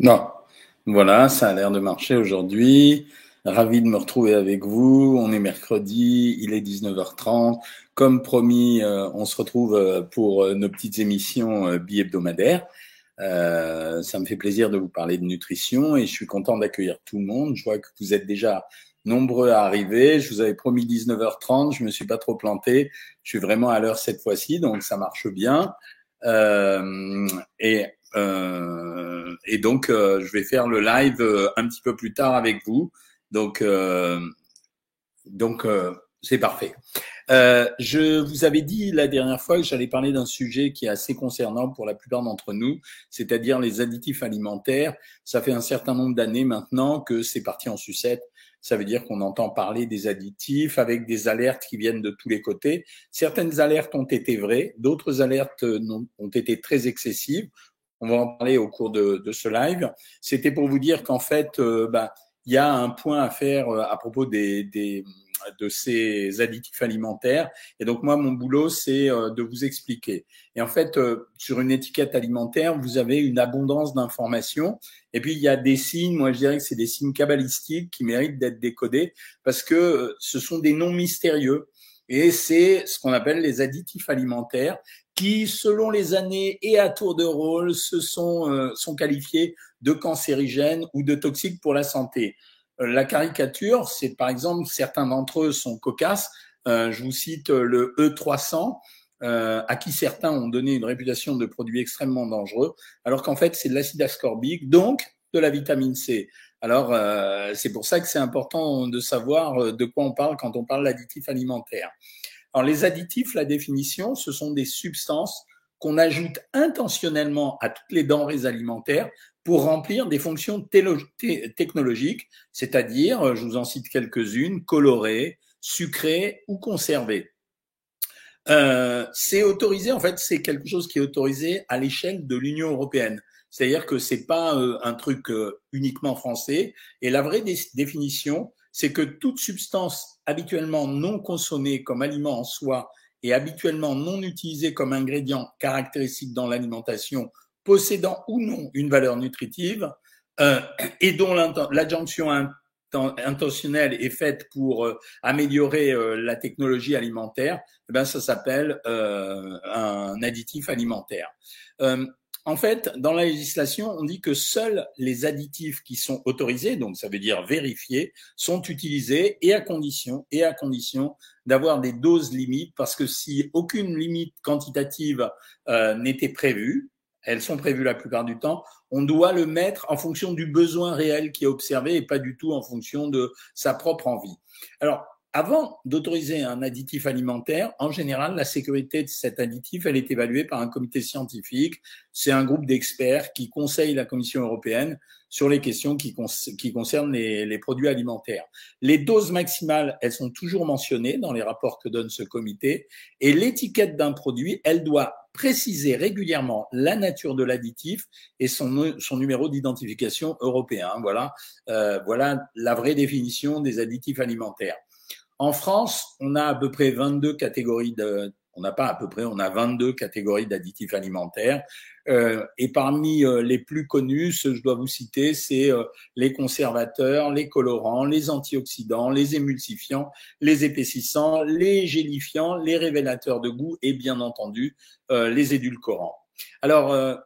Non. Voilà, ça a l'air de marcher aujourd'hui. Ravi de me retrouver avec vous. On est mercredi, il est 19h30. Comme promis, euh, on se retrouve euh, pour euh, nos petites émissions bi-hebdomadaires. ça me fait plaisir de vous parler de nutrition et je suis content d'accueillir tout le monde. Je vois que vous êtes déjà nombreux à arriver. Je vous avais promis 19h30, je me suis pas trop planté. Je suis vraiment à l'heure cette fois-ci, donc ça marche bien. et euh, et donc, euh, je vais faire le live euh, un petit peu plus tard avec vous. Donc, donc c'est parfait. je vous avais dit la dernière fois que j'allais parler d'un sujet qui est assez concernant pour la plupart d'entre nous, c'est-à-dire les additifs alimentaires. Ça fait un certain nombre d'années maintenant que c'est parti en sucette. Ça veut dire qu'on entend parler des additifs avec des alertes qui viennent de tous les côtés. Certaines alertes ont été vraies, d'autres alertes ont été très excessives on va en parler au cours de, de ce live. C'était pour vous dire qu'en fait, euh, bah, il y a un point à faire euh, à propos des, des, de ces additifs alimentaires. Et donc moi, mon boulot, c'est euh, de vous expliquer. Et en fait, sur une étiquette alimentaire, vous avez une abondance d'informations. Et puis, il y a des signes, moi je dirais que c'est des signes cabalistiques qui méritent d'être décodés parce que ce sont des noms mystérieux. Et c'est ce qu'on appelle les additifs alimentaires qui, selon les années et à tour de rôle, se sont, euh, sont qualifiés de cancérigènes ou de toxiques pour la santé. Euh, la caricature, c'est par exemple, certains d'entre eux sont cocasses. Euh, je vous cite le E300, à qui certains ont donné une réputation de produit extrêmement dangereux, alors qu'en fait, c'est de l'acide ascorbique, donc de la vitamine C. Alors, c'est pour ça que c'est important de savoir de quoi on parle quand on parle d'additifs alimentaires. Alors, les additifs, la définition, ce sont des substances qu'on ajoute intentionnellement à toutes les denrées alimentaires pour remplir des fonctions technologiques, c'est-à-dire, je vous en cite quelques-unes, colorées, sucrées ou conservées. Euh, c'est autorisé, en fait, c'est quelque chose qui est autorisé à l'échelle de l'Union européenne. C'est-à-dire que c'est pas euh, un truc euh, uniquement français. Et la vraie définition, c'est que toute substance habituellement non consommée comme aliment en soi et habituellement non utilisée comme ingrédient caractéristique dans l'alimentation, possédant ou non une valeur nutritive, euh, et dont l'adjonction intentionnelle est faite pour euh, améliorer euh, la technologie alimentaire, eh ben ça s'appelle un additif alimentaire. En fait, dans la législation, on dit que seuls les additifs qui sont autorisés, donc ça veut dire vérifiés, sont utilisés et à condition et à condition d'avoir des doses limites, parce que si aucune limite quantitative euh, n'était prévue, elles sont prévues la plupart du temps, on doit le mettre en fonction du besoin réel qui est observé et pas du tout en fonction de sa propre envie. Alors, avant d'autoriser un additif alimentaire, en général, la sécurité de cet additif, elle est évaluée par un comité scientifique. C'est un groupe d'experts qui conseille la Commission européenne sur les questions qui, concernent les, produits alimentaires. Les doses maximales, elles sont toujours mentionnées dans les rapports que donne ce comité. Et l'étiquette d'un produit, elle doit préciser régulièrement la nature de l'additif et son, son numéro d'identification européen. Voilà, euh, voilà la vraie définition des additifs alimentaires. En France, on a à peu près 22 catégories de, on n'a pas à peu près, on a 22 catégories d'additifs alimentaires. Euh, et parmi euh, les plus connus, ce que je dois vous citer, c'est euh, les conservateurs, les colorants, les antioxydants, les émulsifiants, les épaississants, les gélifiants, les révélateurs de goût et bien entendu les édulcorants. Alors,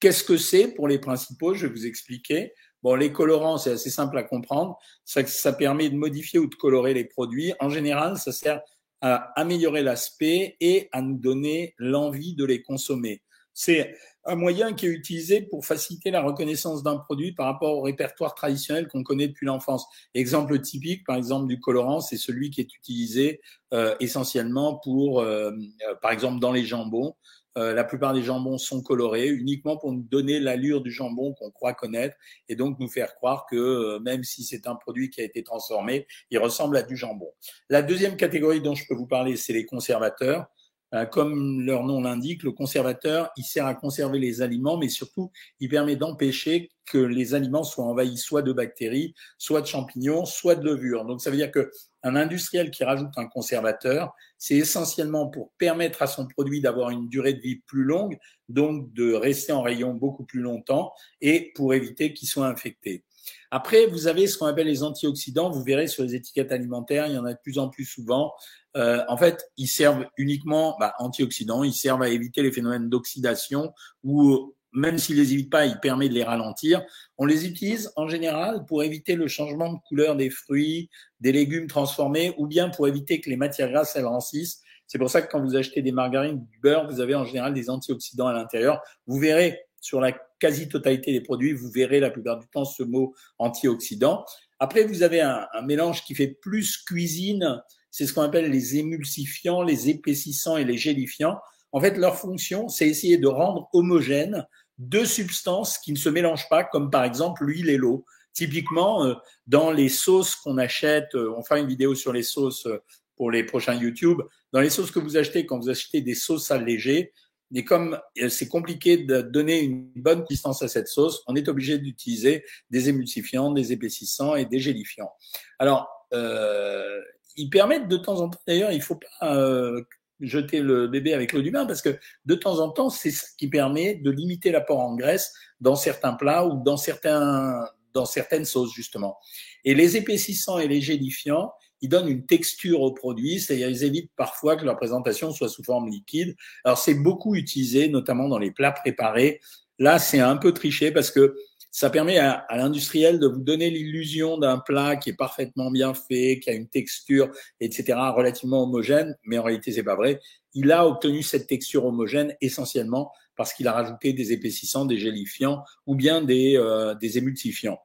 qu'est-ce que c'est pour les principaux? Je vais vous expliquer. Bon, les colorants, c'est assez simple à comprendre. Ça, ça permet de modifier ou de colorer les produits. En général, ça sert à améliorer l'aspect et à nous donner l'envie de les consommer. C'est un moyen qui est utilisé pour faciliter la reconnaissance d'un produit par rapport au répertoire traditionnel qu'on connaît depuis l'enfance. Exemple typique, par exemple, du colorant, c'est celui qui est utilisé euh, essentiellement pour, euh, euh, par exemple, dans les jambons. Euh, la plupart des jambons sont colorés uniquement pour nous donner l'allure du jambon qu'on croit connaître et donc nous faire croire que euh, même si c'est un produit qui a été transformé, il ressemble à du jambon. La deuxième catégorie dont je peux vous parler, c'est les conservateurs. Euh, comme leur nom l'indique, le conservateur, il sert à conserver les aliments, mais surtout, il permet d'empêcher que les aliments soient envahis soit de bactéries, soit de champignons, soit de levures. Donc, ça veut dire que un industriel qui rajoute un conservateur, c'est essentiellement pour permettre à son produit d'avoir une durée de vie plus longue, donc de rester en rayon beaucoup plus longtemps et pour éviter qu'il soit infecté. Après, vous avez ce qu'on appelle les antioxydants. Vous verrez sur les étiquettes alimentaires, il y en a de plus en plus souvent. Euh, en fait, ils servent uniquement bah, antioxydants. Ils servent à éviter les phénomènes d'oxydation ou même s'ils les évitent pas, ils permettent de les ralentir. On les utilise en général pour éviter le changement de couleur des fruits, des légumes transformés, ou bien pour éviter que les matières grasses elles rancissent. C'est pour ça que quand vous achetez des margarines, du beurre, vous avez en général des antioxydants à l'intérieur. Vous verrez sur la quasi-totalité des produits, vous verrez la plupart du temps ce mot antioxydant. Après, vous avez un, mélange qui fait plus cuisine, c'est ce qu'on appelle les émulsifiants, les épaississants et les gélifiants. En fait, leur fonction, c'est essayer de rendre homogène deux substances qui ne se mélangent pas, comme par exemple l'huile et l'eau. Typiquement, euh, dans les sauces qu'on achète, euh, on fera une vidéo sur les sauces euh, pour les prochains YouTube. Dans les sauces que vous achetez, quand vous achetez des sauces allégées, et comme euh, c'est compliqué de donner une bonne distance à cette sauce, on est obligé d'utiliser des émulsifiants, des épaississants et des gélifiants. Alors, euh, ils permettent de temps en temps, d'ailleurs, il faut pas euh, jeter le bébé avec l'eau du bain parce que de temps en temps, c'est ce qui permet de limiter l'apport en graisse dans certains plats ou dans certains dans certaines sauces justement. Et les épaississants et les gélifiants, ils donnent une texture au produit, c'est-à-dire ils évitent parfois que leur présentation soit sous forme liquide. Alors c'est beaucoup utilisé, notamment dans les plats préparés. Là, c'est un peu triché parce que ça permet à, l'industriel de vous donner l'illusion d'un plat qui est parfaitement bien fait, qui a une texture, etc., relativement homogène, mais en réalité, c'est pas vrai. Il a obtenu cette texture homogène essentiellement parce qu'il a rajouté des épaississants, des gélifiants ou bien des, euh, des émulsifiants.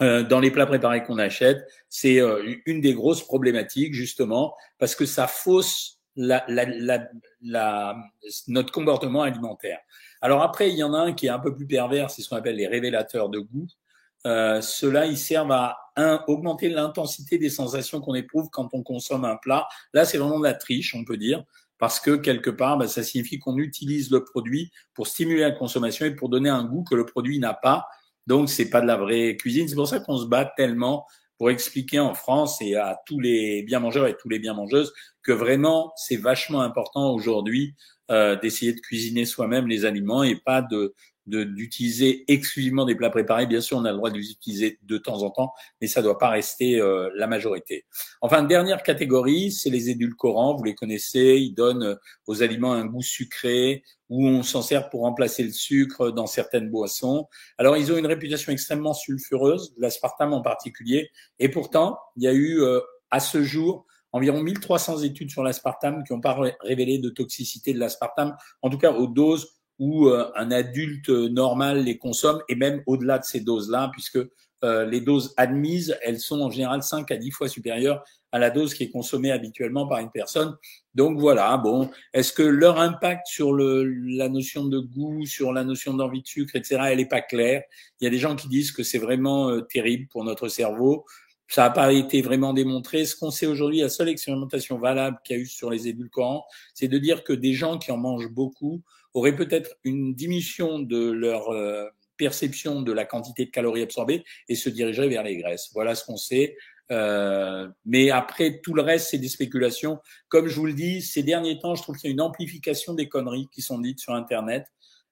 Euh, dans les plats préparés qu'on achète, c'est euh, une des grosses problématiques justement parce que ça fausse la, la, la, la, notre comportement alimentaire. Alors après, il y en a un qui est un peu plus pervers, c'est ce qu'on appelle les révélateurs de goût. Euh, Ceux-là, ils servent à un, augmenter l'intensité des sensations qu'on éprouve quand on consomme un plat. Là, c'est vraiment de la triche, on peut dire, parce que quelque part, bah, ça signifie qu'on utilise le produit pour stimuler la consommation et pour donner un goût que le produit n'a pas donc, c'est pas de la vraie cuisine. C'est pour ça qu'on se bat tellement pour expliquer en France et à tous les bien mangeurs et tous les bien mangeuses que vraiment c'est vachement important aujourd'hui euh, d'essayer de cuisiner soi-même les aliments et pas de d'utiliser exclusivement des plats préparés. Bien sûr, on a le droit de les utiliser de temps en temps, mais ça doit pas rester euh, la majorité. Enfin, dernière catégorie, c'est les édulcorants. Vous les connaissez, ils donnent euh, aux aliments un goût sucré ou on s'en sert pour remplacer le sucre dans certaines boissons. Alors, ils ont une réputation extrêmement sulfureuse, l'aspartame en particulier, et pourtant, il y a eu euh, à ce jour environ 1300 études sur l'aspartame qui n'ont pas révélé de toxicité de l'aspartame, en tout cas aux doses où euh, un adulte normal les consomme, et même au-delà de ces doses-là, puisque euh, les doses admises, elles sont en général 5 à 10 fois supérieures à la dose qui est consommée habituellement par une personne. Donc voilà, bon, est-ce que leur impact sur le, la notion de goût, sur la notion d'envie de sucre, etc., elle n'est pas claire Il y a des gens qui disent que c'est vraiment euh, terrible pour notre cerveau. Ça n'a pas été vraiment démontré. Ce qu'on sait aujourd'hui, la seule expérimentation valable qu'il y a eu sur les édulcorants, c'est de dire que des gens qui en mangent beaucoup auraient peut-être une diminution de leur euh, perception de la quantité de calories absorbées et se dirigeraient vers les graisses. Voilà ce qu'on sait. Euh, mais après, tout le reste, c'est des spéculations. Comme je vous le dis, ces derniers temps, je trouve qu'il y a une amplification des conneries qui sont dites sur Internet.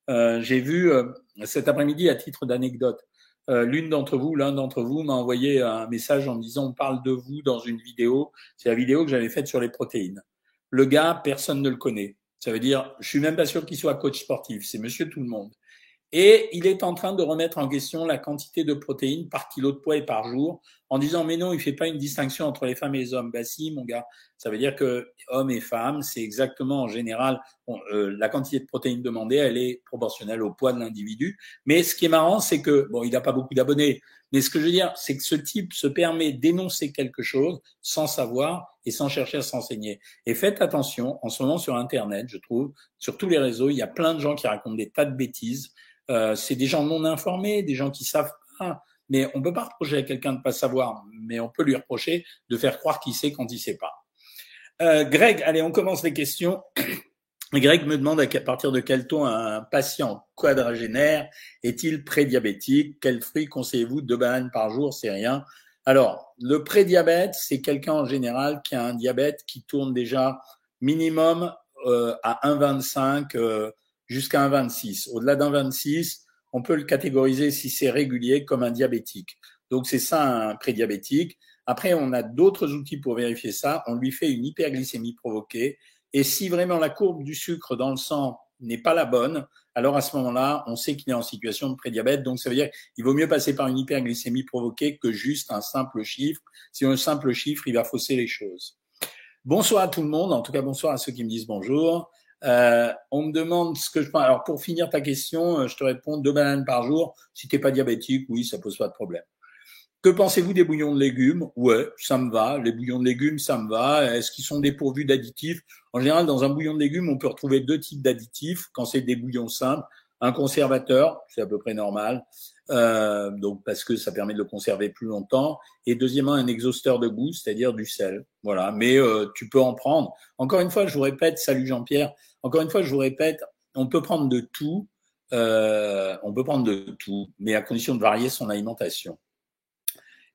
Euh, J'ai vu euh, cet après-midi, à titre d'anecdote, euh, l'une d'entre vous, l'un d'entre vous m'a envoyé un message en me disant on parle de vous dans une vidéo. C'est la vidéo que j'avais faite sur les protéines. Le gars, personne ne le connaît. Ça veut dire, je suis même pas sûr qu'il soit coach sportif. C'est monsieur tout le monde. Et il est en train de remettre en question la quantité de protéines par kilo de poids et par jour, en disant mais non, il fait pas une distinction entre les femmes et les hommes. Bah si, mon gars, ça veut dire que hommes et femmes, c'est exactement en général euh, la quantité de protéines demandée, elle est proportionnelle au poids de l'individu. Mais ce qui est marrant, c'est que bon, il n'a pas beaucoup d'abonnés, mais ce que je veux dire, c'est que ce type se permet d'énoncer quelque chose sans savoir et sans chercher à s'enseigner. Et faites attention, en ce moment sur Internet, je trouve, sur tous les réseaux, il y a plein de gens qui racontent des tas de bêtises. Euh, c'est des gens non informés, des gens qui savent pas. Mais on peut pas reprocher à quelqu'un de pas savoir, mais on peut lui reprocher de faire croire qu'il sait quand il sait pas. Euh, Greg, allez, on commence les questions. Greg me demande à partir de quel taux un patient quadragénaire est-il prédiabétique? Quels fruits conseillez-vous? Deux bananes par jour, c'est rien. Alors, le prédiabète, c'est quelqu'un en général qui a un diabète qui tourne déjà minimum euh, à 1,25 euh, jusqu'à 1,26. Au-delà d'un 26, on peut le catégoriser si c'est régulier comme un diabétique. Donc c'est ça un prédiabétique. Après, on a d'autres outils pour vérifier ça. On lui fait une hyperglycémie provoquée. Et si vraiment la courbe du sucre dans le sang n'est pas la bonne, alors à ce moment-là, on sait qu'il est en situation de prédiabète. Donc ça veut dire qu'il vaut mieux passer par une hyperglycémie provoquée que juste un simple chiffre. Si un simple chiffre, il va fausser les choses. Bonsoir à tout le monde, en tout cas bonsoir à ceux qui me disent bonjour. Euh, on me demande ce que je pense. Alors pour finir ta question, euh, je te réponds deux bananes par jour. Si t'es pas diabétique, oui, ça pose pas de problème. Que pensez-vous des bouillons de légumes? Ouais, ça me va. Les bouillons de légumes, ça me va. Est-ce qu'ils sont dépourvus d'additifs? En général, dans un bouillon de légumes, on peut retrouver deux types d'additifs. Quand c'est des bouillons simples, un conservateur, c'est à peu près normal, euh, donc parce que ça permet de le conserver plus longtemps. Et deuxièmement, un exhausteur de goût, c'est-à-dire du sel. Voilà. Mais euh, tu peux en prendre. Encore une fois, je vous répète, salut Jean-Pierre. Encore une fois, je vous répète, on peut prendre de tout. Euh, on peut prendre de tout, mais à condition de varier son alimentation.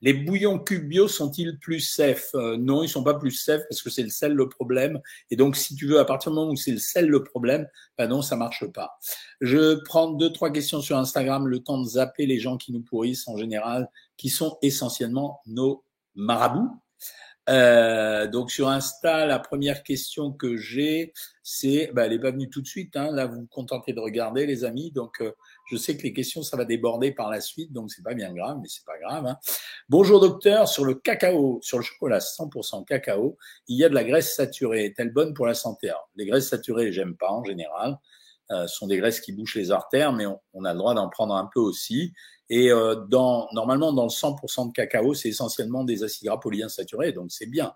Les bouillons cubes bio sont-ils plus safe euh, Non, ils sont pas plus safe parce que c'est le sel le problème. Et donc, si tu veux, à partir du moment où c'est le sel le problème, ben non, ça marche pas. Je prends deux, trois questions sur Instagram, le temps de zapper les gens qui nous pourrissent en général, qui sont essentiellement nos marabouts. Euh, donc sur Insta, la première question que j'ai, c'est, bah, elle est pas venue tout de suite. Hein, là, vous vous contentez de regarder, les amis. Donc euh, je sais que les questions, ça va déborder par la suite, donc c'est pas bien grave, mais c'est pas grave. Hein. Bonjour docteur, sur le cacao, sur le chocolat 100% cacao, il y a de la graisse saturée. Est-elle bonne pour la santé? Les graisses saturées, j'aime pas en général. Euh, sont des graisses qui bouchent les artères, mais on, on a le droit d'en prendre un peu aussi. Et euh, dans, normalement, dans le 100% de cacao, c'est essentiellement des acides gras polyinsaturés, donc c'est bien.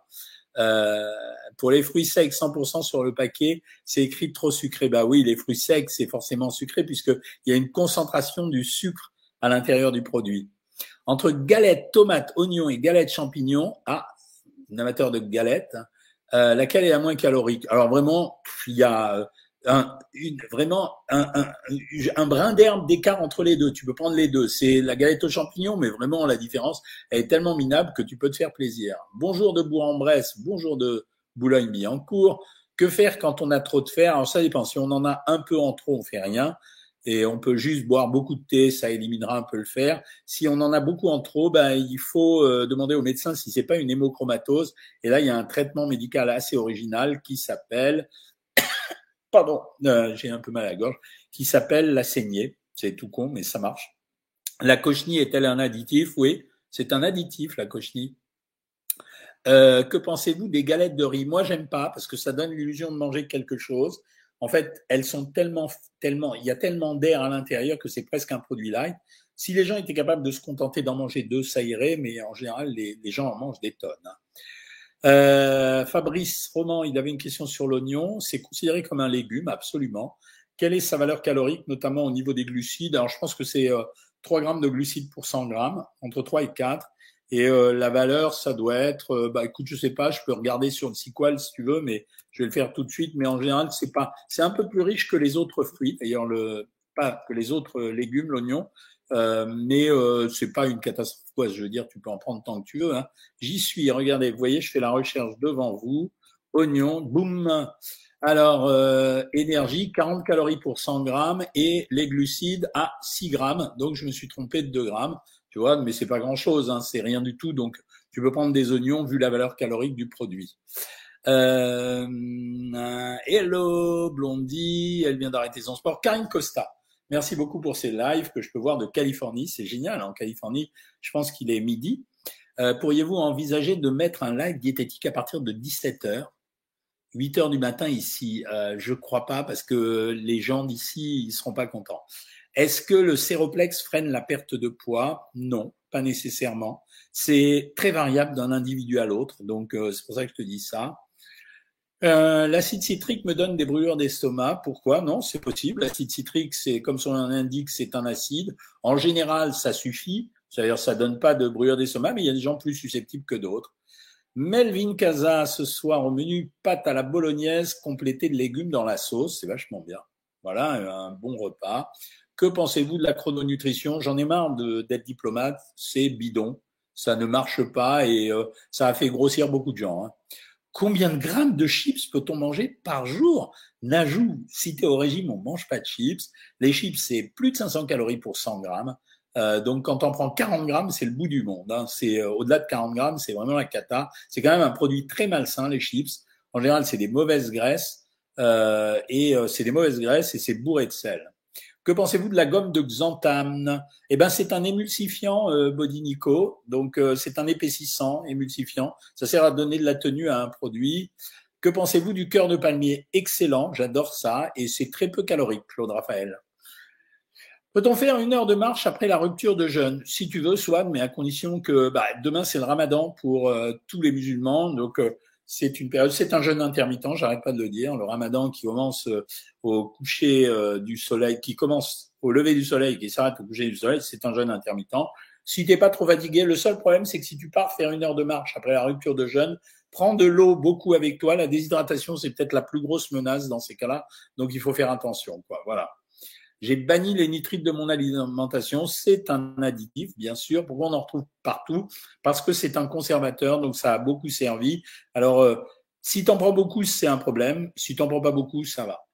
Euh, pour les fruits secs, 100% sur le paquet, c'est écrit trop sucré. Bah oui, les fruits secs, c'est forcément sucré puisqu'il y a une concentration du sucre à l'intérieur du produit. Entre galettes, tomates, oignons et galettes champignons, ah, un amateur de galettes, hein, euh, laquelle est la moins calorique? Alors vraiment, il y a un, une, vraiment un, un, un brin d'herbe d'écart entre les deux. Tu peux prendre les deux. C'est la galette aux champignons, mais vraiment la différence elle est tellement minable que tu peux te faire plaisir. Bonjour de Bourg-en-Bresse, bonjour de Boulogne-Billancourt. Que faire quand on a trop de fer? Alors ça dépend. Si on en a un peu en trop, on fait rien. Et on peut juste boire beaucoup de thé, ça éliminera un peu le fer. Si on en a beaucoup en trop, ben, il faut euh, demander au médecin si c'est pas une hémochromatose. Et là, il y a un traitement médical assez original qui s'appelle pardon, euh, j'ai un peu mal à la gorge, qui s'appelle la saignée. C'est tout con, mais ça marche. La cochenille est-elle un additif? Oui, c'est un additif, la cochenille. Euh, que pensez-vous des galettes de riz? Moi, j'aime pas parce que ça donne l'illusion de manger quelque chose. En fait, elles sont tellement, tellement, il y a tellement d'air à l'intérieur que c'est presque un produit light. Si les gens étaient capables de se contenter d'en manger deux, ça irait, mais en général, les, gens en mangent des tonnes. Hein. Euh, Fabrice Roman, il avait une question sur l'oignon. C'est considéré comme un légume, absolument. Quelle est sa valeur calorique, notamment au niveau des glucides? Alors, je pense que c'est 3 euh, grammes de glucides pour 100 grammes, entre 3 et 4. Et euh, la valeur, ça doit être, bah écoute, je sais pas, je peux regarder sur le Sequel si tu veux, mais je vais le faire tout de suite. Mais en général, c'est pas, c'est un peu plus riche que les autres fruits, d'ailleurs le, pas que les autres légumes, l'oignon. Euh, mais euh, c'est pas une catastrophe. Quoi, je veux dire, tu peux en prendre tant que tu veux. Hein. J'y suis. Regardez, vous voyez, je fais la recherche devant vous. Oignon, boum. Alors, euh, énergie, 40 calories pour 100 grammes et les glucides à 6 grammes. Donc, je me suis trompé de 2 grammes. Tu vois, mais c'est pas grand chose, hein, c'est rien du tout. Donc, tu peux prendre des oignons vu la valeur calorique du produit. Euh, hello, Blondie, elle vient d'arrêter son sport. Karine Costa. Merci beaucoup pour ces lives que je peux voir de Californie. C'est génial. En Californie, je pense qu'il est midi. Euh, pourriez-vous envisager de mettre un live diététique à partir de 17 h 8 heures du matin ici, euh, je crois pas parce que les gens d'ici ils seront pas contents. Est-ce que le séroplex freine la perte de poids? Non, pas nécessairement. C'est très variable d'un individu à l'autre, donc euh, c'est pour ça que je te dis ça. Euh, l'acide citrique me donne des brûlures d'estomac. Pourquoi? Non, c'est possible. L'acide citrique, c'est comme son nom l'indique, c'est un acide. En général, ça suffit. C'est-à-dire, ça donne pas de brûlures d'estomac, mais il y a des gens plus susceptibles que d'autres. Melvin Casa, ce soir au menu pâte à la bolognaise complétée de légumes dans la sauce, c'est vachement bien. Voilà, un bon repas. Que pensez-vous de la chrononutrition? J'en ai marre d'être diplomate, c'est bidon, ça ne marche pas et euh, ça a fait grossir beaucoup de gens. Hein. Combien de grammes de chips peut-on manger par jour? Najou, si tu au régime, on mange pas de chips. Les chips, c'est plus de 500 calories pour 100 grammes. Euh, donc quand on prend 40 grammes, c'est le bout du monde. Hein. C'est euh, au-delà de 40 grammes, c'est vraiment la cata. C'est quand même un produit très malsain, les chips. En général, c'est des mauvaises graisses euh, et euh, c'est des mauvaises graisses et c'est bourré de sel. Que pensez-vous de la gomme de xanthane? Eh ben, c'est un émulsifiant euh, Body Nico, donc c'est un épaississant émulsifiant. Ça sert à donner de la tenue à un produit. Que pensez-vous du cœur de palmier? Excellent, j'adore ça et c'est très peu calorique, Claude Raphaël. Peut-on faire une heure de marche après la rupture de jeûne? Si tu veux, soit, mais à condition que bah, demain c'est le ramadan pour euh, tous les musulmans. Donc euh, c'est une période, c'est un jeûne intermittent, j'arrête pas de le dire. Le ramadan qui commence euh, au coucher du soleil, qui commence au lever du soleil, qui s'arrête au coucher du soleil, c'est un jeûne intermittent. Si t'es pas trop fatigué, le seul problème c'est que si tu pars faire une heure de marche après la rupture de jeûne, prends de l'eau beaucoup avec toi. La déshydratation c'est peut-être la plus grosse menace dans ces cas-là, donc il faut faire attention. Quoi. Voilà. J'ai banni les nitrites de mon alimentation. C'est un additif, bien sûr. Pourquoi on en retrouve partout? Parce que c'est un conservateur, donc ça a beaucoup servi. Alors, euh, si tu en prends beaucoup, c'est un problème. Si tu n'en prends pas beaucoup, ça va.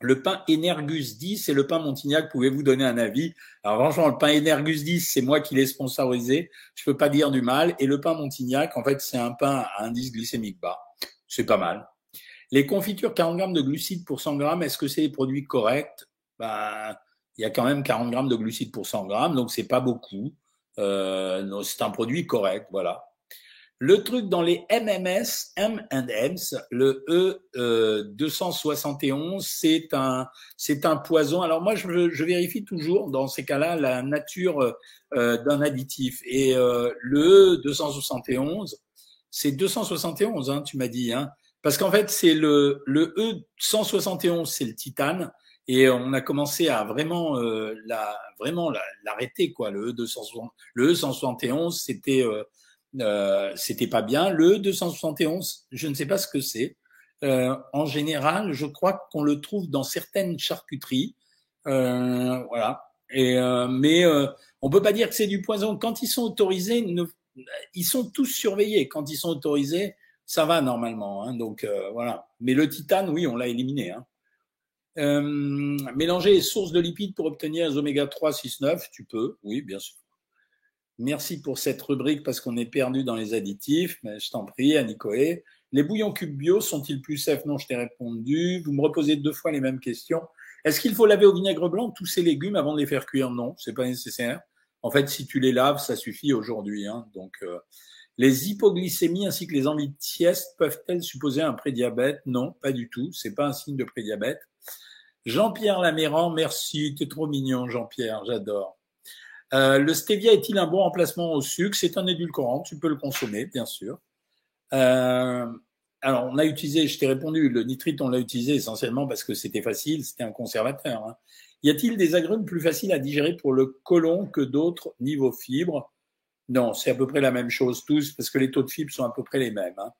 Le pain Energus 10 et le pain Montignac, pouvez-vous donner un avis? Alors franchement, le pain Energus 10, c'est moi qui l'ai sponsorisé. Je peux pas dire du mal. Et le pain Montignac, en fait, c'est un pain à indice glycémique bas. C'est pas mal. Les confitures 40 grammes de glucides pour 100 grammes, est-ce que c'est des produits corrects? Bah, il y a quand même 40 grammes de glucides pour 100 grammes, donc c'est pas beaucoup. Euh, c'est un produit correct, voilà. Le truc dans les MMS, M&M's, le E271, c'est un, c'est un poison. Alors moi, je, je, vérifie toujours dans ces cas-là la nature euh, d'un additif. Et euh, le E271, c'est 271, hein, tu m'as dit, hein, parce qu'en fait, c'est le, le E171, c'est le titane, et on a commencé à vraiment euh, la vraiment l'arrêter quoi. Le E260, le E171, c'était euh, euh, c'était pas bien. Le E271, je ne sais pas ce que c'est. Euh, en général, je crois qu'on le trouve dans certaines charcuteries. Euh, voilà. Et mais on peut pas dire que c'est du poison. Quand ils sont autorisés, ils sont tous surveillés. Quand ils sont autorisés, ça va normalement. Hein, donc voilà. Mais le titane, oui, on l'a éliminé. Hein. Euh, mélanger les sources de lipides pour obtenir les oméga 3, 6, 9, tu peux, oui, bien sûr. Merci pour cette rubrique parce qu'on est perdu dans les additifs, mais je t'en prie, Annicoé. Les bouillons cubes bio sont-ils plus safe? Non, je t'ai répondu. Vous me reposez deux fois les mêmes questions. Est-ce qu'il faut laver au vinaigre blanc tous ces légumes avant de les faire cuire? Non, c'est pas nécessaire. En fait, si tu les laves, ça suffit aujourd'hui. Hein. Donc, euh, les hypoglycémies ainsi que les envies de sieste peuvent-elles supposer un prédiabète? Non, pas du tout. C'est pas un signe de prédiabète. Jean-Pierre Laméran, merci, t'es trop mignon, Jean-Pierre, j'adore. Euh, le stevia est-il un bon emplacement au sucre? C'est un édulcorant, tu peux le consommer, bien sûr. Euh, alors, on a utilisé, je t'ai répondu, le nitrite, on l'a utilisé essentiellement parce que c'était facile, c'était un conservateur. Hein. Y a-t-il des agrumes plus faciles à digérer pour le côlon que d'autres niveau fibres? Non, c'est à peu près la même chose tous, parce que les taux de fibres sont à peu près les mêmes. Hein.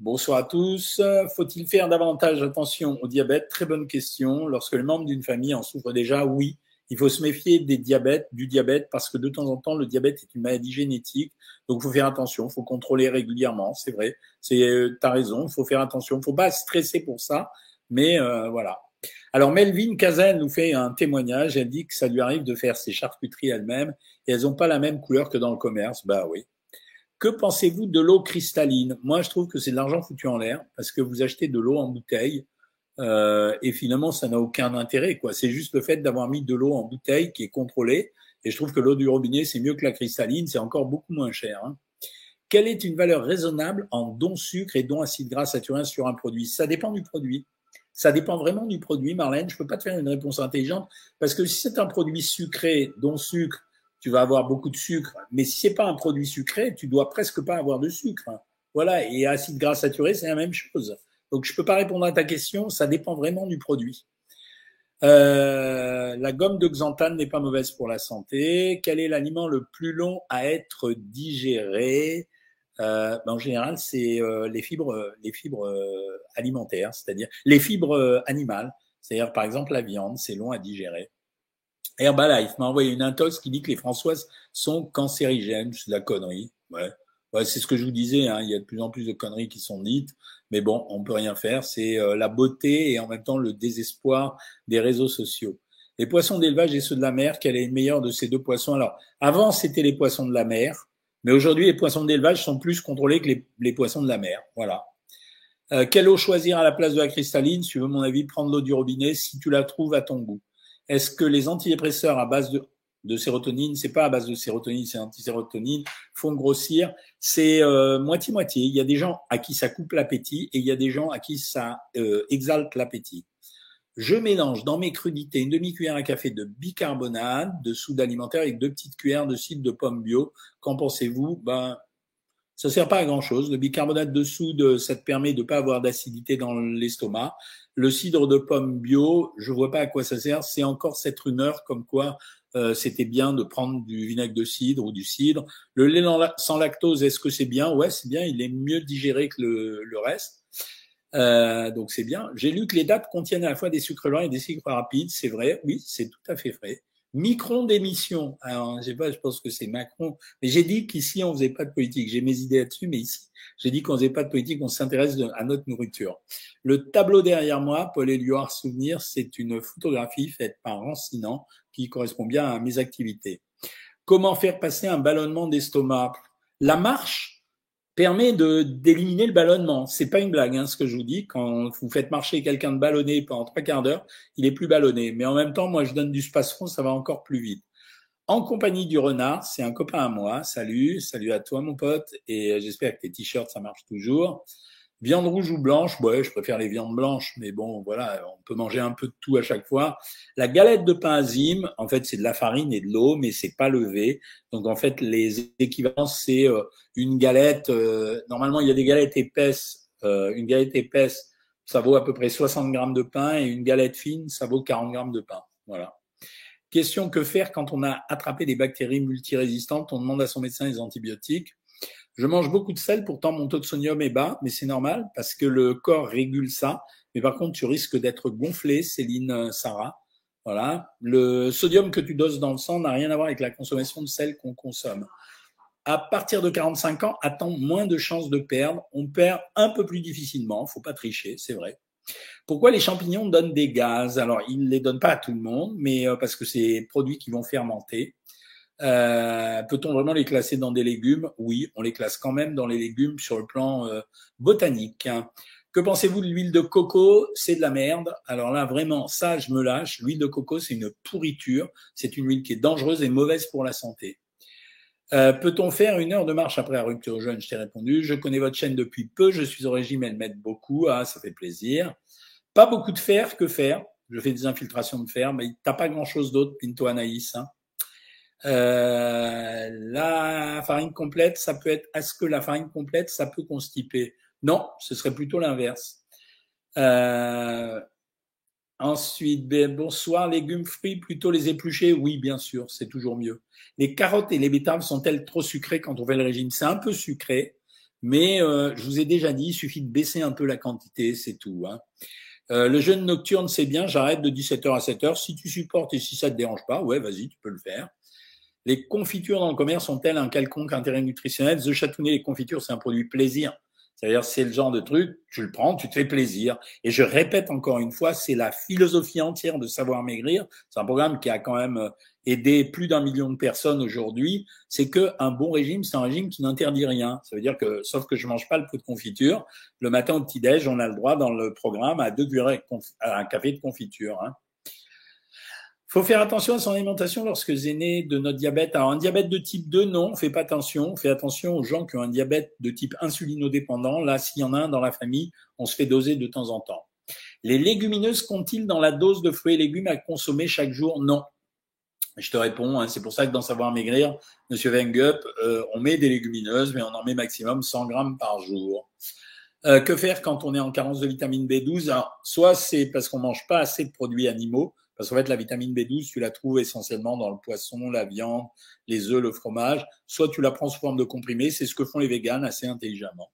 Bonsoir à tous. Faut-il faire davantage attention au diabète? Très bonne question. Lorsque le membre d'une famille en souffre déjà, oui. Il faut se méfier des diabètes, du diabète, parce que de temps en temps, le diabète est une maladie génétique. Donc, il faut faire attention. Il faut contrôler régulièrement. C'est vrai. C'est, euh, t'as raison. Il faut faire attention. Il faut pas stresser pour ça. Mais euh, voilà. Alors, Melvin Kazan nous fait un témoignage. Elle dit que ça lui arrive de faire ses charcuteries elle-même et elles n'ont pas la même couleur que dans le commerce. Bah oui. Que pensez-vous de l'eau cristalline? Moi, je trouve que c'est de l'argent foutu en l'air parce que vous achetez de l'eau en bouteille euh, et finalement, ça n'a aucun intérêt. quoi. C'est juste le fait d'avoir mis de l'eau en bouteille qui est contrôlée. Et je trouve que l'eau du robinet, c'est mieux que la cristalline, c'est encore beaucoup moins cher. Hein. Quelle est une valeur raisonnable en don sucre et don acide gras saturé sur un produit? Ça dépend du produit. Ça dépend vraiment du produit, Marlène. Je peux pas te faire une réponse intelligente parce que si c'est un produit sucré, don sucre, tu vas avoir beaucoup de sucre. Mais si c'est pas un produit sucré, tu dois presque pas avoir de sucre. Voilà. Et acide gras saturé, c'est la même chose. Donc, je peux pas répondre à ta question. Ça dépend vraiment du produit. Euh, la gomme de xanthane n'est pas mauvaise pour la santé. Quel est l'aliment le plus long à être digéré? Euh, ben, en général, c'est euh, les fibres, les fibres euh, alimentaires, c'est-à-dire les fibres animales. C'est-à-dire, par exemple, la viande, c'est long à digérer. Herbalife m'a envoyé une intox qui dit que les Françoises sont cancérigènes. C'est de la connerie. Ouais. ouais c'est ce que je vous disais. Hein. Il y a de plus en plus de conneries qui sont dites. Mais bon, on peut rien faire. C'est la beauté et en même temps le désespoir des réseaux sociaux. Les poissons d'élevage et ceux de la mer, quel est le meilleur de ces deux poissons? Alors, avant, c'était les poissons de la mer. Mais aujourd'hui, les poissons d'élevage sont plus contrôlés que les, poissons de la mer. Voilà. Euh, quelle eau choisir à la place de la cristalline? Si tu veux mon avis, prendre l'eau du robinet si tu la trouves à ton goût. Est-ce que les antidépresseurs à base de, de sérotonine, c'est pas à base de sérotonine, c'est anti-sérotonine, font grossir? C'est euh, moitié-moitié. il y a des gens à qui ça coupe l'appétit et il y a des gens à qui ça euh, exalte l'appétit. Je mélange dans mes crudités une demi-cuillère à café de bicarbonate, de soude alimentaire et deux petites cuillères de cidre de pomme bio. Qu'en pensez-vous? Ben, ça sert pas à grand chose. Le bicarbonate de soude, ça te permet de pas avoir d'acidité dans l'estomac. Le cidre de pomme bio, je vois pas à quoi ça sert. C'est encore cette rumeur comme quoi euh, c'était bien de prendre du vinaigre de cidre ou du cidre. Le lait sans lactose, est-ce que c'est bien? Ouais, c'est bien. Il est mieux digéré que le reste. Euh, donc c'est bien. J'ai lu que les dates contiennent à la fois des sucres lents et des sucres rapides. C'est vrai, oui, c'est tout à fait vrai. Micron d'émission. Alors, je sais pas, je pense que c'est Macron. Mais j'ai dit qu'ici, on faisait pas de politique. J'ai mes idées là-dessus, mais ici, j'ai dit qu'on faisait pas de politique, on s'intéresse à notre nourriture. Le tableau derrière moi, Paul Éluard Souvenir, c'est une photographie faite par Rancinant qui correspond bien à mes activités. Comment faire passer un ballonnement d'estomac? La marche, permet de d'éliminer le ballonnement. C'est pas une blague, hein, ce que je vous dis. Quand vous faites marcher quelqu'un de ballonné pendant trois quarts d'heure, il est plus ballonné. Mais en même temps, moi, je donne du space-fond, ça va encore plus vite. En compagnie du renard, c'est un copain à moi. Salut, salut à toi, mon pote. Et j'espère que tes t-shirts, ça marche toujours. Viande rouge ou blanche, ouais, je préfère les viandes blanches, mais bon, voilà, on peut manger un peu de tout à chaque fois. La galette de pain azime, en fait, c'est de la farine et de l'eau, mais c'est pas levé. Donc, en fait, les équivalences, c'est euh, une galette. Euh, normalement, il y a des galettes épaisses. Euh, une galette épaisse, ça vaut à peu près 60 grammes de pain, et une galette fine, ça vaut 40 grammes de pain. Voilà. Question que faire quand on a attrapé des bactéries multirésistantes? On demande à son médecin des antibiotiques. Je mange beaucoup de sel, pourtant mon taux de sodium est bas, mais c'est normal parce que le corps régule ça. Mais par contre, tu risques d'être gonflé, Céline euh, Sarah. Voilà. Le sodium que tu doses dans le sang n'a rien à voir avec la consommation de sel qu'on consomme. À partir de 45 ans, attends moins de chances de perdre? On perd un peu plus difficilement. Faut pas tricher, c'est vrai. Pourquoi les champignons donnent des gaz? Alors, ils ne les donnent pas à tout le monde, mais euh, parce que c'est des produits qui vont fermenter. Euh, peut-on vraiment les classer dans des légumes? Oui, on les classe quand même dans les légumes sur le plan euh, botanique. Que pensez-vous de l'huile de coco? C'est de la merde. Alors là, vraiment, ça, je me lâche. L'huile de coco, c'est une pourriture. C'est une huile qui est dangereuse et mauvaise pour la santé. Euh, peut-on faire une heure de marche après la rupture jeune? Je t'ai répondu. Je connais votre chaîne depuis peu. Je suis au régime. Elle m'aide beaucoup. Ah, ça fait plaisir. Pas beaucoup de fer. Que faire? Je fais des infiltrations de fer, mais t'as pas grand-chose d'autre, Pinto Anaïs. Hein euh, la farine complète, ça peut être. Est-ce que la farine complète, ça peut constiper? Non, ce serait plutôt l'inverse. Euh, ensuite, ben, bonsoir, légumes, fruits, plutôt les épluchés? Oui, bien sûr, c'est toujours mieux. Les carottes et les betteraves sont-elles trop sucrées quand on fait le régime? C'est un peu sucré, mais euh, je vous ai déjà dit, il suffit de baisser un peu la quantité, c'est tout. Hein. Euh, le jeûne nocturne, c'est bien, j'arrête de 17h à 7h. Si tu supportes et si ça te dérange pas, ouais, vas-y, tu peux le faire. Les confitures dans le commerce ont-elles un quelconque intérêt nutritionnel? The Chatounet, les confitures, c'est un produit plaisir. C'est-à-dire, c'est le genre de truc, tu le prends, tu te fais plaisir. Et je répète encore une fois, c'est la philosophie entière de Savoir Maigrir. C'est un programme qui a quand même euh, aidé plus d'un million de personnes aujourd'hui. C'est que un bon régime, c'est un régime qui n'interdit rien. Ça veut dire que, sauf que je mange pas le pot de confiture, le matin au petit-déj, on a le droit dans le programme à deux à un café de confiture. Hein faut faire attention à son alimentation lorsque c'est né de notre diabète. Alors, un diabète de type 2, non, on fait pas attention. On fait attention aux gens qui ont un diabète de type insulinodépendant. Là, s'il y en a un dans la famille, on se fait doser de temps en temps. Les légumineuses comptent-ils dans la dose de fruits et légumes à consommer chaque jour? Non. Je te réponds, hein, c'est pour ça que dans Savoir Maigrir, Monsieur Wengup, euh, on met des légumineuses, mais on en met maximum 100 grammes par jour. Euh, que faire quand on est en carence de vitamine B12 Alors, Soit c'est parce qu'on mange pas assez de produits animaux, Parce qu'en fait, la vitamine B12, tu la trouves essentiellement dans le poisson, la viande, les œufs, le fromage. Soit tu la prends sous forme de comprimé, c'est ce que font les véganes assez intelligemment.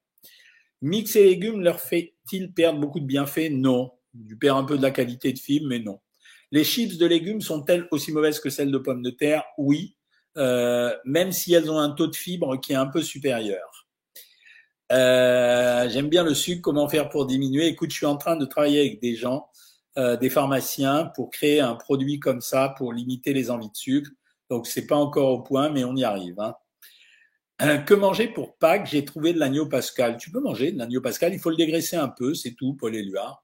Mixer les légumes leur fait-il perdre beaucoup de bienfaits? Non. Tu perds un peu de la qualité de fibres, mais non. Les chips de légumes sont-elles aussi mauvaises que celles de pommes de terre? Oui, euh, même si elles ont un taux de fibres qui est un peu supérieur. Euh, J'aime bien le sucre. Comment faire pour diminuer? Écoute, je suis en train de travailler avec des gens, des pharmaciens, pour créer un produit comme ça pour limiter les envies de sucre. Donc c'est pas encore au point, mais on y arrive. Hein. Euh, que manger pour Pâques? J'ai trouvé de l'agneau pascal. Tu peux manger de l'agneau pascal. Il faut le dégraisser un peu, c'est tout, Paul Éluard.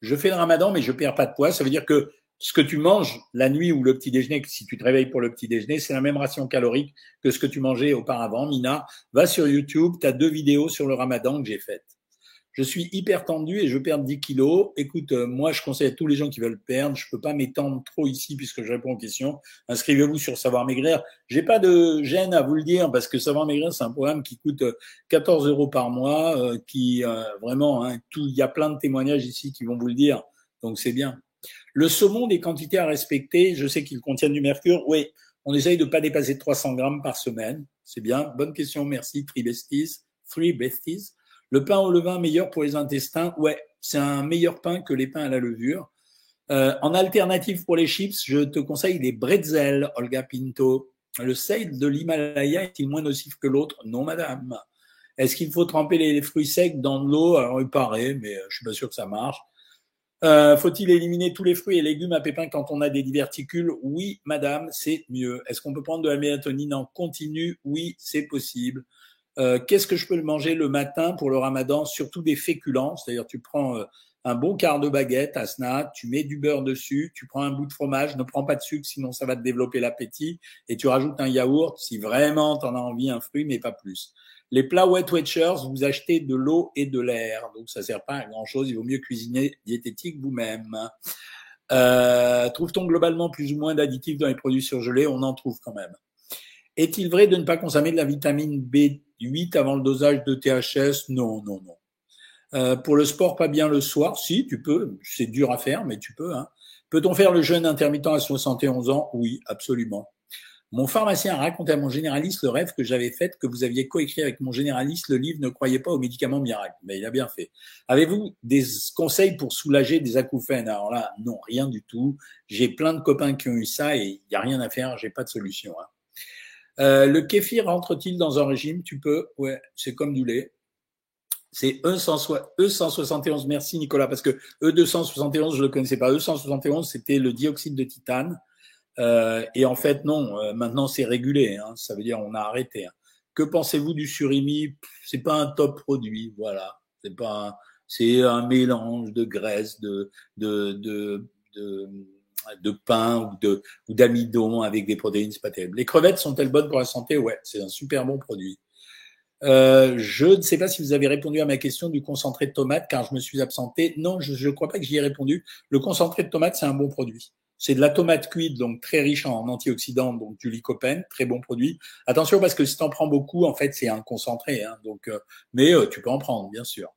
Je fais le ramadan, mais je perds pas de poids. Ça veut dire que ce que tu manges la nuit ou le petit déjeuner, si tu te réveilles pour le petit déjeuner, c'est la même ration calorique que ce que tu mangeais auparavant. Mina, va sur YouTube, tu as deux vidéos sur le ramadan que j'ai faites je suis hyper tendu et je perds 10 kilos. Écoute, euh, moi, je conseille à tous les gens qui veulent perdre. Je peux pas m'étendre trop ici puisque je réponds aux questions. Inscrivez-vous sur Savoir Maigrir. J'ai pas de gêne à vous le dire parce que Savoir Maigrir, c'est un programme qui coûte 14 euh, euros par mois, euh, qui vraiment, hein, tout, il y a plein de témoignages ici qui vont vous le dire. Donc c'est bien. Le saumon, des quantités à respecter. Je sais qu'il contient du mercure. Oui, on essaye de pas dépasser 300 grammes par semaine. C'est bien. Bonne question. Merci. Tribestis. Three besties. Le pain au levain meilleur pour les intestins, ouais, c'est un meilleur pain que les pains à la levure. Euh, en alternative pour les chips, je te conseille les bretzels, Olga Pinto. Le sel de l'Himalaya est-il moins nocif que l'autre? Non, madame. Est-ce qu'il faut tremper les fruits secs dans de l'eau? Alors, il paraît, mais je suis pas sûr que ça marche. Euh, Faut-il éliminer tous les fruits et légumes à pépins quand on a des diverticules? Oui, madame, c'est mieux. Est-ce qu'on peut prendre de la mélatonine en continu? Oui, c'est possible. Euh, qu'est-ce que je peux manger le matin pour le ramadan Surtout des féculents, c'est-à-dire tu prends euh, un bon quart de baguette à tu mets du beurre dessus, tu prends un bout de fromage, ne prends pas de sucre sinon ça va te développer l'appétit, et tu rajoutes un yaourt si vraiment tu en as envie, un fruit, mais pas plus. Les plats Wet Watchers, vous achetez de l'eau et de l'air, donc ça sert pas à grand-chose, il vaut mieux cuisiner diététique vous-même. Euh, Trouve-t-on globalement plus ou moins d'additifs dans les produits surgelés? On en trouve quand même. Est-il vrai de ne pas consommer de la vitamine B 8 avant le dosage de THS, non, non, non. Euh, pour le sport, pas bien le soir, si, tu peux, c'est dur à faire, mais tu peux. Hein. Peut-on faire le jeûne intermittent à 71 ans? Oui, absolument. Mon pharmacien a raconté à mon généraliste le rêve que j'avais fait, que vous aviez coécrit avec mon généraliste le livre Ne croyez pas aux médicaments miracles. Mais il a bien fait. Avez-vous des conseils pour soulager des acouphènes? Alors là, non, rien du tout. J'ai plein de copains qui ont eu ça et il n'y a rien à faire, j'ai pas de solution. Hein. Euh, le kéfir rentre-t-il dans un régime? Tu peux, ouais, c'est comme du lait. C'est E171, merci Nicolas, parce que E271, je le connaissais pas. E171, c'était le dioxyde de titane. Euh, et en fait, non, euh, maintenant c'est régulé, hein, ça veut dire on a arrêté. Hein. Que pensez-vous du surimi? C'est pas un top produit, voilà. C'est pas, c'est un mélange de graisse, de, de, de, de de pain ou de ou d'amidon avec des protéines, c'est pas terrible. Les crevettes sont-elles bonnes pour la santé? Ouais, c'est un super bon produit. Euh, je ne sais pas si vous avez répondu à ma question du concentré de tomate car je me suis absenté. Non, je ne crois pas que j'y ai répondu. Le concentré de tomate, c'est un bon produit. C'est de la tomate cuite, donc très riche en antioxydants, donc du lycopène, très bon produit. Attention parce que si tu en prends beaucoup, en fait, c'est un concentré. Hein, donc, euh, mais euh, tu peux en prendre, bien sûr.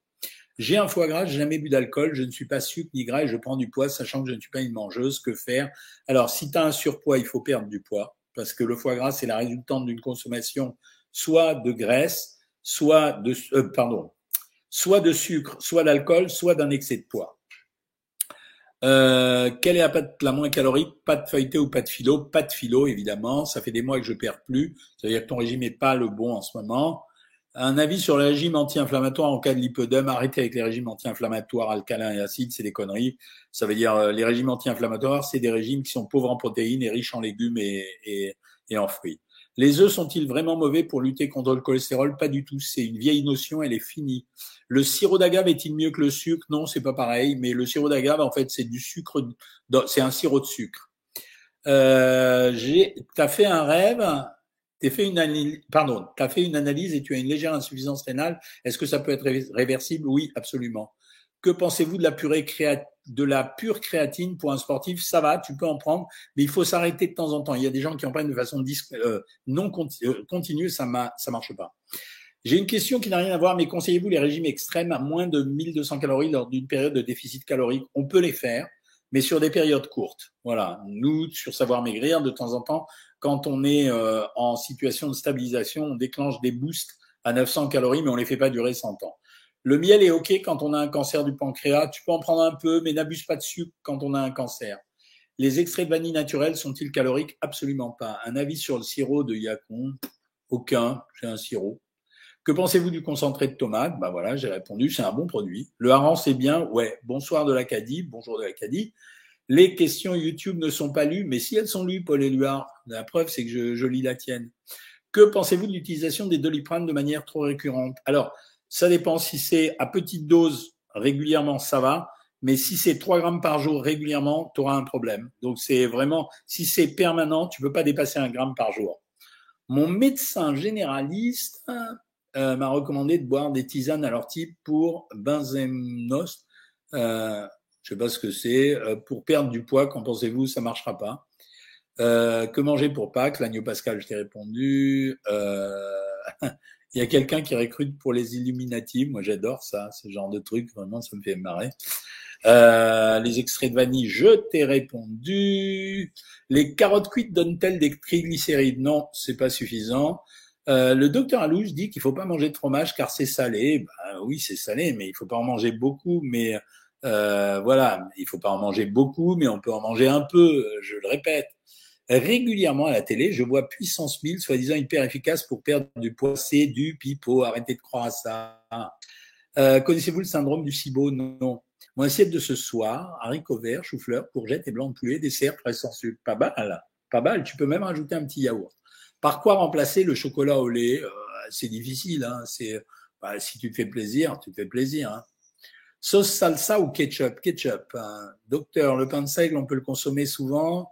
J'ai un foie gras, j'ai jamais bu d'alcool, je ne suis pas sucre ni gras et je prends du poids, sachant que je ne suis pas une mangeuse. Que faire? Alors, si tu as un surpoids, il faut perdre du poids, parce que le foie gras, c'est la résultante d'une consommation soit de graisse, soit de euh, pardon, soit de sucre, soit d'alcool, soit d'un excès de poids. Euh, quelle est la pâte la moins calorique? Pas de feuilleté ou pas de philo? Pas de philo, évidemment. Ça fait des mois que je perds plus. Ça veut dire que ton régime n'est pas le bon en ce moment. Un avis sur le régime anti-inflammatoire en cas de lipodème. Arrêtez avec les régimes anti-inflammatoires alcalins et acides, c'est des conneries. Ça veut dire euh, les régimes anti-inflammatoires, c'est des régimes qui sont pauvres en protéines et riches en légumes et, en fruits. Les œufs sont-ils vraiment mauvais pour lutter contre le cholestérol? Pas du tout. C'est une vieille notion, elle est finie. Le sirop d'agave est-il mieux que le sucre? Non, c'est pas pareil. Mais le sirop d'agave, en fait, c'est du sucre. C'est un sirop de sucre. Euh, t'as fait un rêve? Fait une tu as fait une analyse et tu as une légère insuffisance rénale. Est-ce que ça peut être réversible? Oui, absolument. Que pensez-vous de la purée de la pure créatine pour un sportif? Ça va, tu peux en prendre, mais il faut s'arrêter de temps en temps. Il y a des gens qui en prennent de façon euh, non euh, continue, ça ne marche pas. J'ai une question qui n'a rien à voir, mais conseillez-vous les régimes extrêmes à moins de 1200 calories lors d'une période de déficit calorique? On peut les faire. Mais sur des périodes courtes. Voilà. Nous, sur Savoir Maigrir, de temps en temps, quand on est euh, en situation de stabilisation, on déclenche des boosts à 900 calories, mais on les fait pas durer 100 ans. Le miel est OK quand on a un cancer du pancréas. Tu peux en prendre un peu, mais n'abuse pas de sucre quand on a un cancer. Les extraits de vanille naturels sont-ils caloriques? Absolument pas. Un avis sur le sirop de Yacon? Aucun. J'ai un sirop. Que pensez-vous du concentré de tomate? Bah voilà, j'ai répondu, c'est un bon produit. Le hareng, c'est bien. Ouais. Bonsoir de l'Acadie. Bonjour de l'Acadie. Les questions YouTube ne sont pas lues, mais si elles sont lues, Paul Éluard, la preuve, c'est que je, je, lis la tienne. Que pensez-vous de l'utilisation des doliprane de manière trop récurrente? Alors, ça dépend si c'est à petite dose régulièrement, ça va. Mais si c'est 3 grammes par jour régulièrement, tu auras un problème. Donc c'est vraiment, si c'est permanent, tu peux pas dépasser un gramme par jour. Mon médecin généraliste euh, m'a recommandé de boire des tisanes à l'ortie pour benzénost. Euh, je sais pas ce que c'est. Euh, pour perdre du poids, qu'en pensez-vous? Ça marchera pas. Que manger pour Pâques? L'agneau pascal, je t'ai répondu. Il y a quelqu'un qui recrute pour les Illuminati. Moi, j'adore ça, ce genre de truc. Vraiment, ça me fait marrer. Les extraits de vanille, je t'ai répondu. Les carottes cuites donnent-elles des triglycérides? Non, c'est pas suffisant. Euh, le docteur Alouche dit qu'il faut pas manger de fromage car c'est salé. Ben, oui, c'est salé, mais il faut pas en manger beaucoup. Mais euh, voilà, il faut pas en manger beaucoup, mais on peut en manger un peu. Je le répète régulièrement à la télé, je vois puissance 1000, soi-disant hyper efficace pour perdre du poids. C'est du pipeau. Arrêtez de croire à ça. Euh, Connaissez-vous le syndrome du SIBO Non. Mon assiette de ce soir, haricots verts, chou-fleur, courgettes et blanc de poulet, dessert sucre. Pas mal. Pas mal. Tu peux même rajouter un petit yaourt. Par quoi remplacer le chocolat au lait? Euh, C'est difficile. Hein. Bah, si tu te fais plaisir, tu te fais plaisir. Hein. Sauce salsa ou ketchup? Ketchup. Hein. Docteur, le pain de seigle, on peut le consommer souvent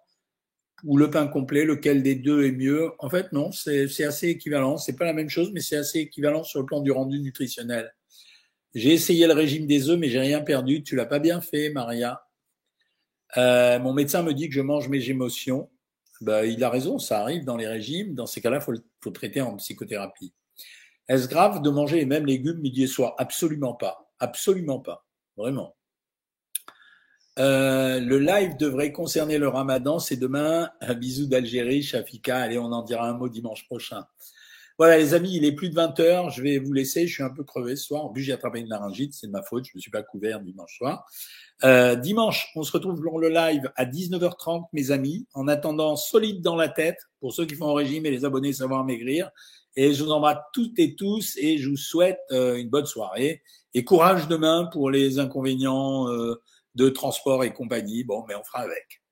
ou le pain complet, lequel des deux est mieux? En fait, non, c'est assez équivalent. C'est pas la même chose, mais c'est assez équivalent sur le plan du rendu nutritionnel. J'ai essayé le régime des œufs, mais j'ai rien perdu. Tu l'as pas bien fait, Maria. Euh, mon médecin me dit que je mange mes émotions. Ben, il a raison, ça arrive dans les régimes. Dans ces cas-là, faut, faut traiter en psychothérapie. Est-ce grave de manger les mêmes légumes midi et soir? Absolument pas. Absolument pas. Vraiment. Euh, le live devrait concerner le ramadan, c'est demain. Un bisou d'Algérie, Shafika. Allez, on en dira un mot dimanche prochain. Voilà, les amis, il est plus de 20 heures. Je vais vous laisser. Je suis un peu crevé ce soir. En plus, j'ai attrapé une laryngite. C'est de ma faute. Je me suis pas couvert dimanche soir. Euh, dimanche, on se retrouve pour le live à 19h30, mes amis. En attendant, solide dans la tête pour ceux qui font un régime et les abonnés savoir maigrir. Et je vous embrasse toutes et tous et je vous souhaite euh, une bonne soirée et courage demain pour les inconvénients. Euh, de transport et compagnie. Bon, mais on fera avec.